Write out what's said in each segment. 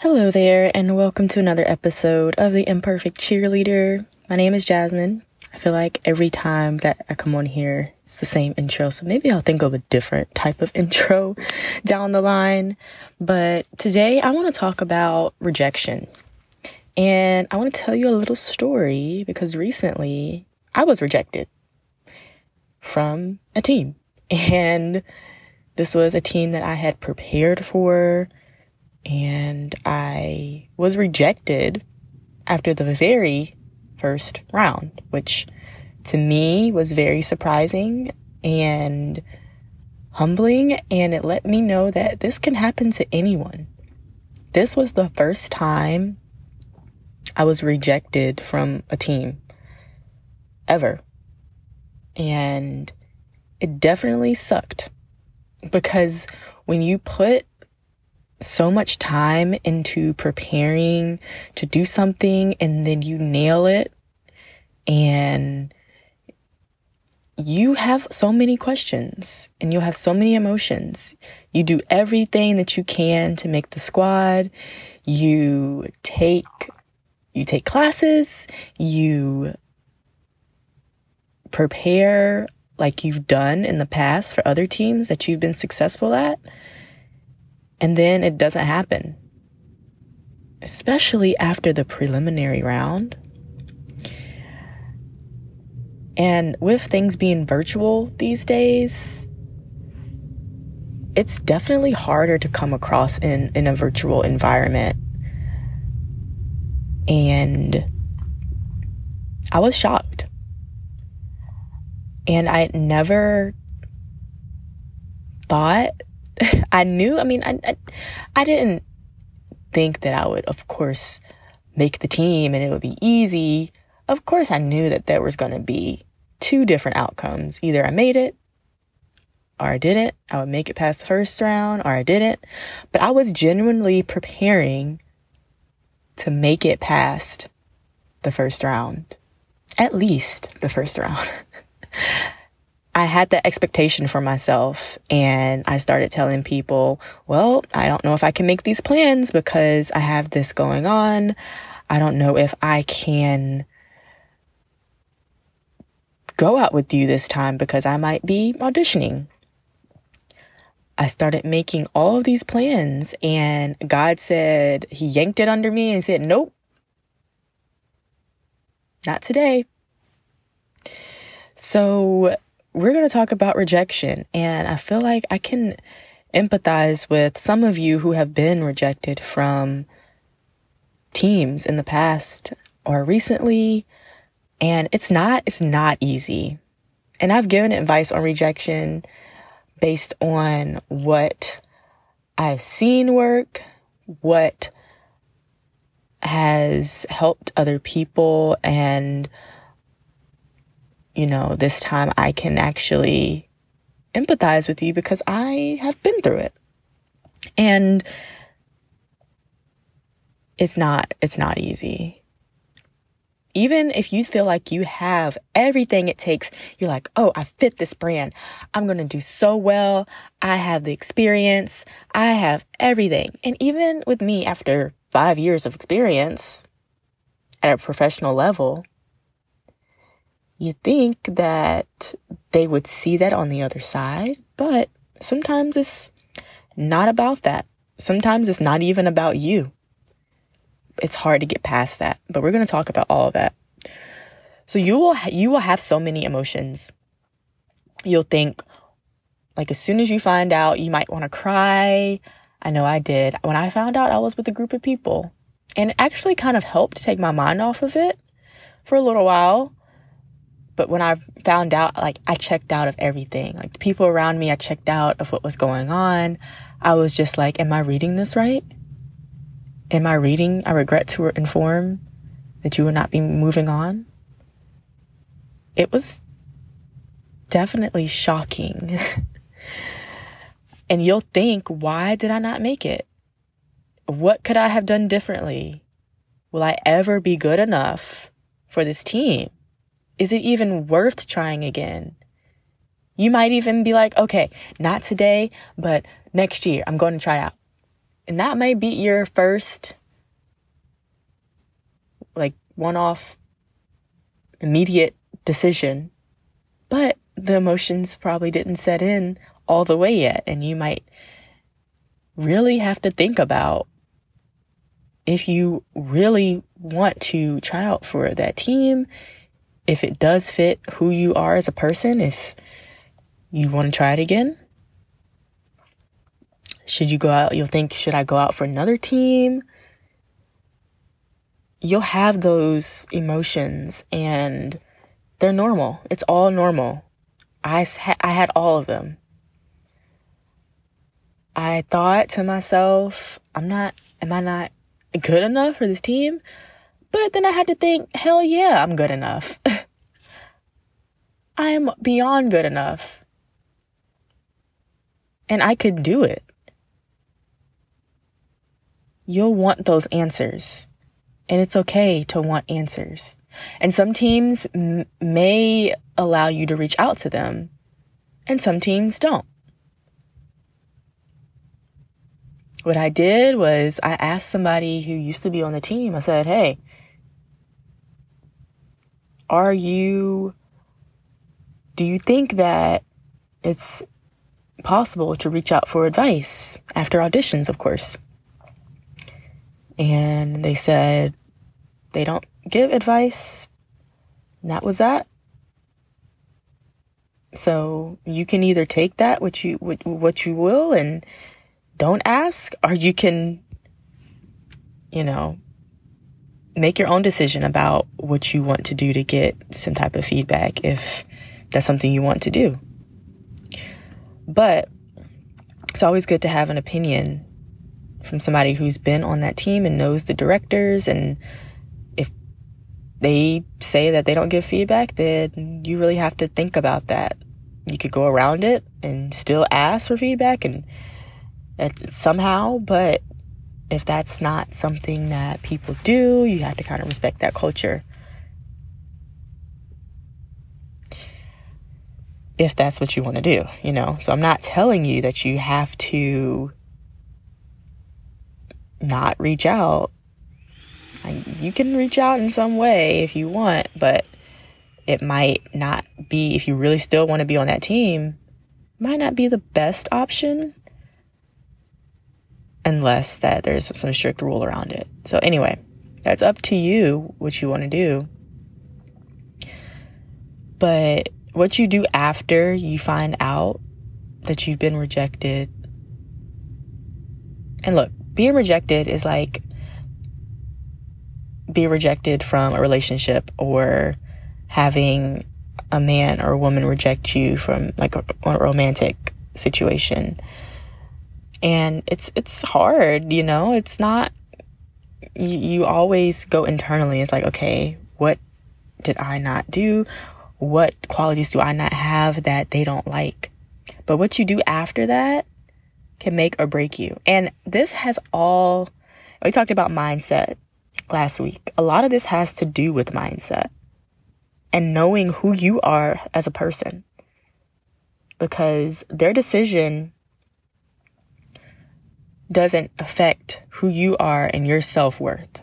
Hello there, and welcome to another episode of The Imperfect Cheerleader. My name is Jasmine. I feel like every time that I come on here, it's the same intro, so maybe I'll think of a different type of intro down the line. But today I want to talk about rejection. And I want to tell you a little story because recently I was rejected from a team. And this was a team that I had prepared for and I was rejected after the very first round, which to me was very surprising and humbling. And it let me know that this can happen to anyone. This was the first time I was rejected from a team ever. And it definitely sucked because when you put so much time into preparing to do something and then you nail it and you have so many questions and you'll have so many emotions. You do everything that you can to make the squad. You take you take classes, you prepare like you've done in the past for other teams that you've been successful at and then it doesn't happen. Especially after the preliminary round. And with things being virtual these days, it's definitely harder to come across in, in a virtual environment. And I was shocked. And I never thought I knew, I mean, I, I, I didn't think that I would, of course, make the team and it would be easy. Of course, I knew that there was going to be two different outcomes. Either I made it or I didn't. I would make it past the first round or I didn't. But I was genuinely preparing to make it past the first round. At least the first round. I had that expectation for myself and I started telling people, well, I don't know if I can make these plans because I have this going on. I don't know if I can go out with you this time because I might be auditioning. I started making all of these plans and God said, He yanked it under me and said, Nope, not today. So we're going to talk about rejection. And I feel like I can empathize with some of you who have been rejected from teams in the past or recently. And it's not, it's not easy. And I've given advice on rejection based on what I've seen work, what has helped other people and you know, this time I can actually empathize with you because I have been through it. And it's not, it's not easy. Even if you feel like you have everything it takes, you're like, oh, I fit this brand. I'm going to do so well. I have the experience. I have everything. And even with me, after five years of experience at a professional level, you think that they would see that on the other side, but sometimes it's not about that. Sometimes it's not even about you. It's hard to get past that, but we're going to talk about all of that. So you will you will have so many emotions. You'll think like as soon as you find out, you might want to cry. I know I did. When I found out I was with a group of people, and it actually kind of helped take my mind off of it for a little while but when I found out, like, I checked out of everything. Like, people around me, I checked out of what was going on. I was just like, am I reading this right? Am I reading? I regret to inform that you will not be moving on. It was definitely shocking. and you'll think, why did I not make it? What could I have done differently? Will I ever be good enough for this team? Is it even worth trying again? You might even be like, okay, not today, but next year I'm going to try out. And that may be your first, like, one off, immediate decision. But the emotions probably didn't set in all the way yet. And you might really have to think about if you really want to try out for that team, if it does fit who you are as a person, if you want to try it again. Should you go out? You'll think, should I go out for another team? You'll have those emotions and they're normal. It's all normal. I, I had all of them. I thought to myself, I'm not, am I not good enough for this team? But then I had to think, hell yeah, I'm good enough. I am beyond good enough. And I could do it. You'll want those answers. And it's okay to want answers. And some teams m- may allow you to reach out to them, and some teams don't. What I did was I asked somebody who used to be on the team, I said, Hey, are you, do you think that it's possible to reach out for advice after auditions, of course? And they said they don't give advice. And that was that. So you can either take that what you what you will and don't ask, or you can, you know, make your own decision about what you want to do to get some type of feedback if that's something you want to do. But it's always good to have an opinion from somebody who's been on that team and knows the directors. And if they say that they don't give feedback, then you really have to think about that. You could go around it and still ask for feedback and somehow, but if that's not something that people do, you have to kind of respect that culture. If that's what you want to do, you know. So I'm not telling you that you have to not reach out. You can reach out in some way if you want, but it might not be, if you really still want to be on that team, might not be the best option unless that there's some strict rule around it. So anyway, that's up to you what you want to do. But what you do after you find out that you've been rejected. And look, being rejected is like being rejected from a relationship or having a man or a woman reject you from like a, a romantic situation and it's it's hard you know? It's not you, you always go internally. It's like okay what did i not do? What qualities do i not have that they don't like? But what you do after that can make or break you. And this has all we talked about mindset last week. A lot of this has to do with mindset and knowing who you are as a person. Because their decision doesn't affect who you are and your self worth.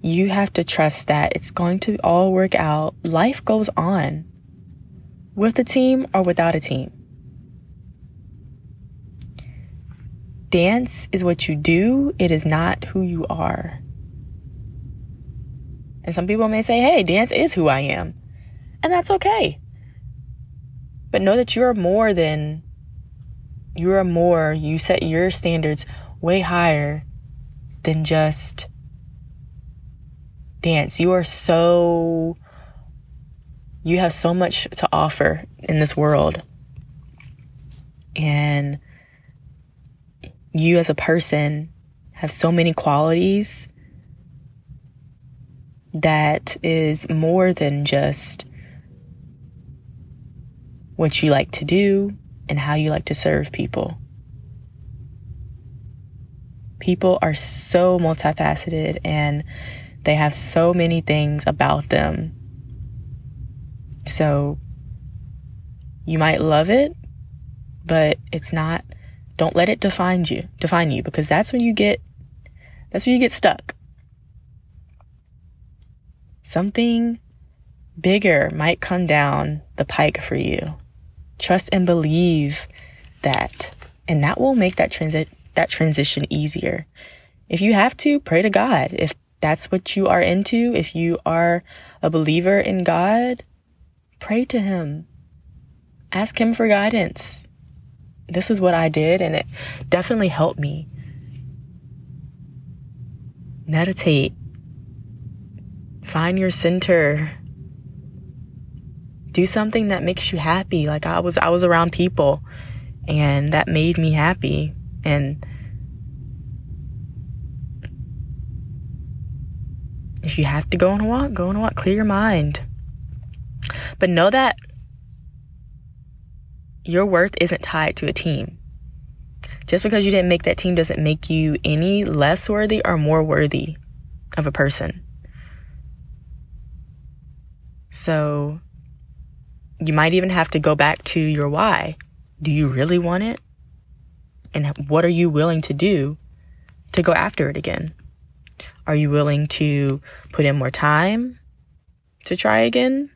You have to trust that it's going to all work out. Life goes on with a team or without a team. Dance is what you do, it is not who you are. And some people may say, hey, dance is who I am. And that's okay. But know that you are more than you are more, you set your standards way higher than just dance. You are so, you have so much to offer in this world. And you as a person have so many qualities that is more than just what you like to do, and how you like to serve people. People are so multifaceted and they have so many things about them. So you might love it, but it's not don't let it define you define you because that's when you get that's when you get stuck something bigger might come down the pike for you trust and believe that and that will make that transit that transition easier if you have to pray to god if that's what you are into if you are a believer in god pray to him ask him for guidance this is what I did, and it definitely helped me. Meditate. Find your center. Do something that makes you happy. Like I was I was around people and that made me happy and if you have to go on a walk, go on a walk, clear your mind. But know that your worth isn't tied to a team. Just because you didn't make that team doesn't make you any less worthy or more worthy of a person. So you might even have to go back to your why. Do you really want it? And what are you willing to do to go after it again? Are you willing to put in more time to try again?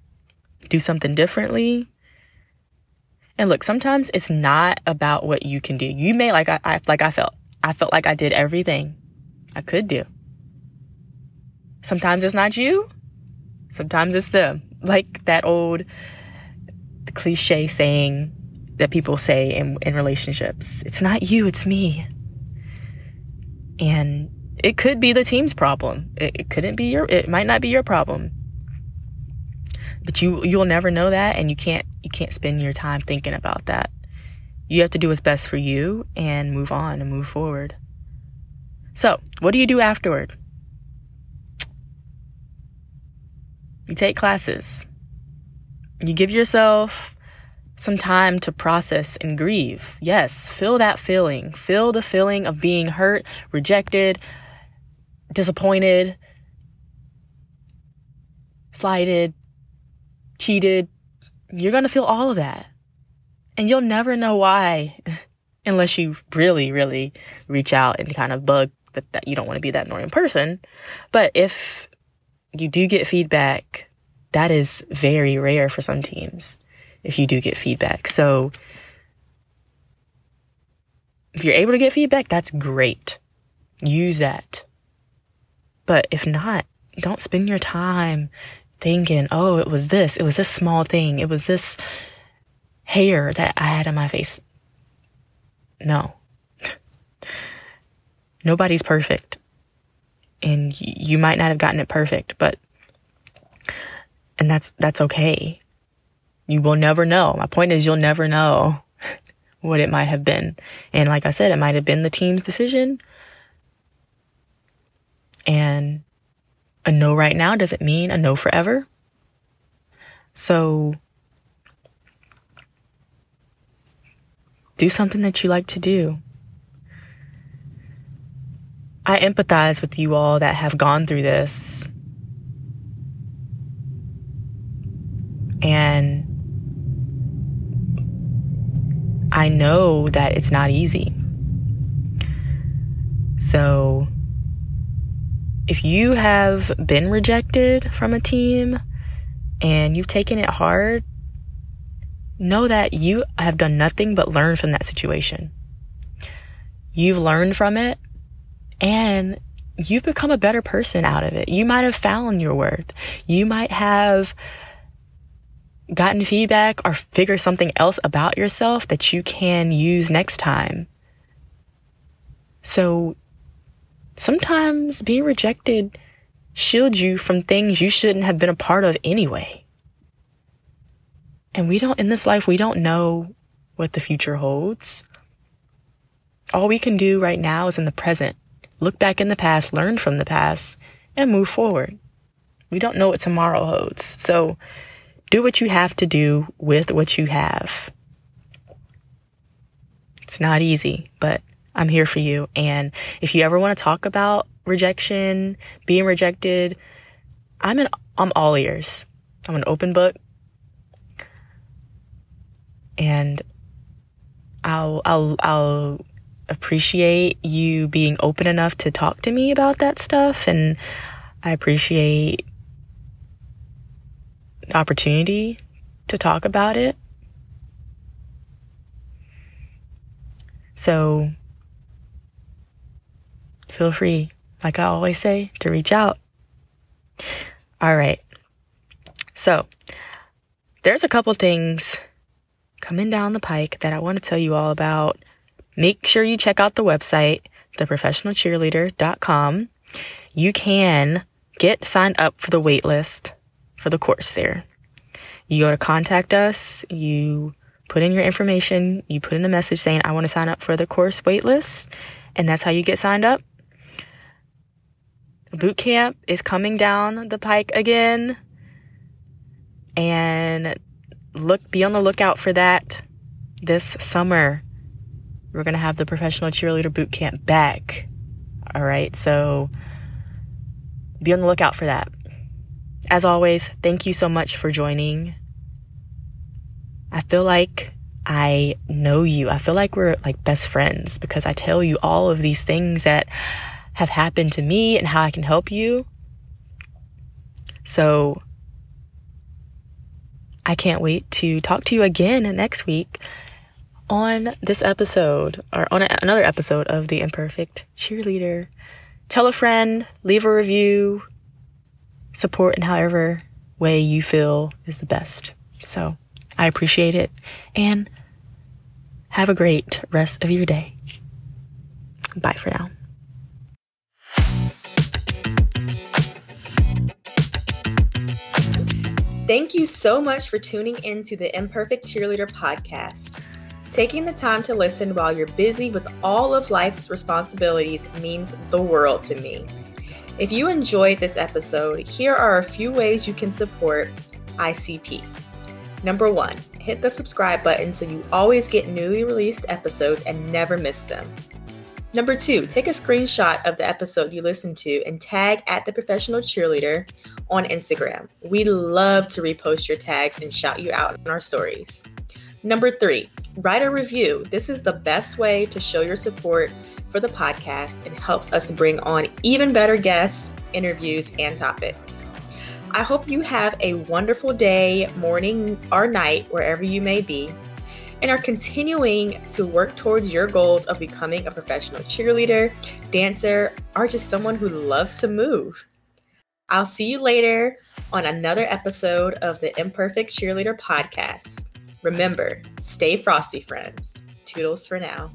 Do something differently? And look, sometimes it's not about what you can do. You may like I, I like I felt. I felt like I did everything I could do. Sometimes it's not you. Sometimes it's them. Like that old cliche saying that people say in, in relationships. It's not you, it's me. And it could be the team's problem. It, it couldn't be your it might not be your problem but you you'll never know that and you can't you can't spend your time thinking about that you have to do what's best for you and move on and move forward so what do you do afterward you take classes you give yourself some time to process and grieve yes feel that feeling feel the feeling of being hurt rejected disappointed slighted cheated, you're going to feel all of that. And you'll never know why unless you really, really reach out and kind of bug that, that you don't want to be that annoying person. But if you do get feedback, that is very rare for some teams if you do get feedback. So if you're able to get feedback, that's great. Use that. But if not, don't spend your time thinking, oh, it was this, it was this small thing, it was this hair that I had on my face. No. Nobody's perfect. And you might not have gotten it perfect, but and that's that's okay. You will never know. My point is you'll never know what it might have been. And like I said, it might have been the team's decision. And a no right now doesn't mean a no forever. So do something that you like to do. I empathize with you all that have gone through this. And I know that it's not easy. So if you have been rejected from a team and you've taken it hard, know that you have done nothing but learn from that situation. You've learned from it and you've become a better person out of it. You might have found your worth. You might have gotten feedback or figure something else about yourself that you can use next time. So sometimes being rejected shields you from things you shouldn't have been a part of anyway. And we don't, in this life, we don't know what the future holds. All we can do right now is in the present. Look back in the past, learn from the past, and move forward. We don't know what tomorrow holds. So do what you have to do with what you have. It's not easy, but I'm here for you. And if you ever want to talk about rejection, being rejected, I'm an I'm all ears. I'm an open book. And I'll I'll I'll appreciate you being open enough to talk to me about that stuff and I appreciate opportunity to talk about it. So feel free, like I always say, to reach out. All right. So there's a couple things coming down the pike that I want to tell you all about. Make sure you check out the website, theprofessionalcheerleader.com. You can get signed up for the waitlist for the course there. You go to contact us, you put in your information, you put in a message saying, I want to sign up for the course waitlist, and that's how you get signed up. Boot camp is coming down the pike again. And look be on the lookout for that this summer. We're going to have the professional cheerleader boot camp back. All right. So be on the lookout for that. As always, thank you so much for joining. I feel like I know you. I feel like we're like best friends because I tell you all of these things that have happened to me and how I can help you. So I can't wait to talk to you again next week on this episode or on a, another episode of The Imperfect Cheerleader. Tell a friend, leave a review, support in however way you feel is the best. So I appreciate it and have a great rest of your day. Bye for now. Thank you so much for tuning in to the Imperfect Cheerleader podcast. Taking the time to listen while you're busy with all of life's responsibilities means the world to me. If you enjoyed this episode, here are a few ways you can support ICP. Number one, hit the subscribe button so you always get newly released episodes and never miss them. Number two, take a screenshot of the episode you listened to and tag at the professional cheerleader on Instagram. We love to repost your tags and shout you out in our stories. Number three, write a review. This is the best way to show your support for the podcast and helps us bring on even better guests, interviews, and topics. I hope you have a wonderful day, morning, or night, wherever you may be, and are continuing to work towards your goals of becoming a professional cheerleader, dancer, or just someone who loves to move. I'll see you later on another episode of the Imperfect Cheerleader podcast. Remember, stay frosty, friends. Toodles for now.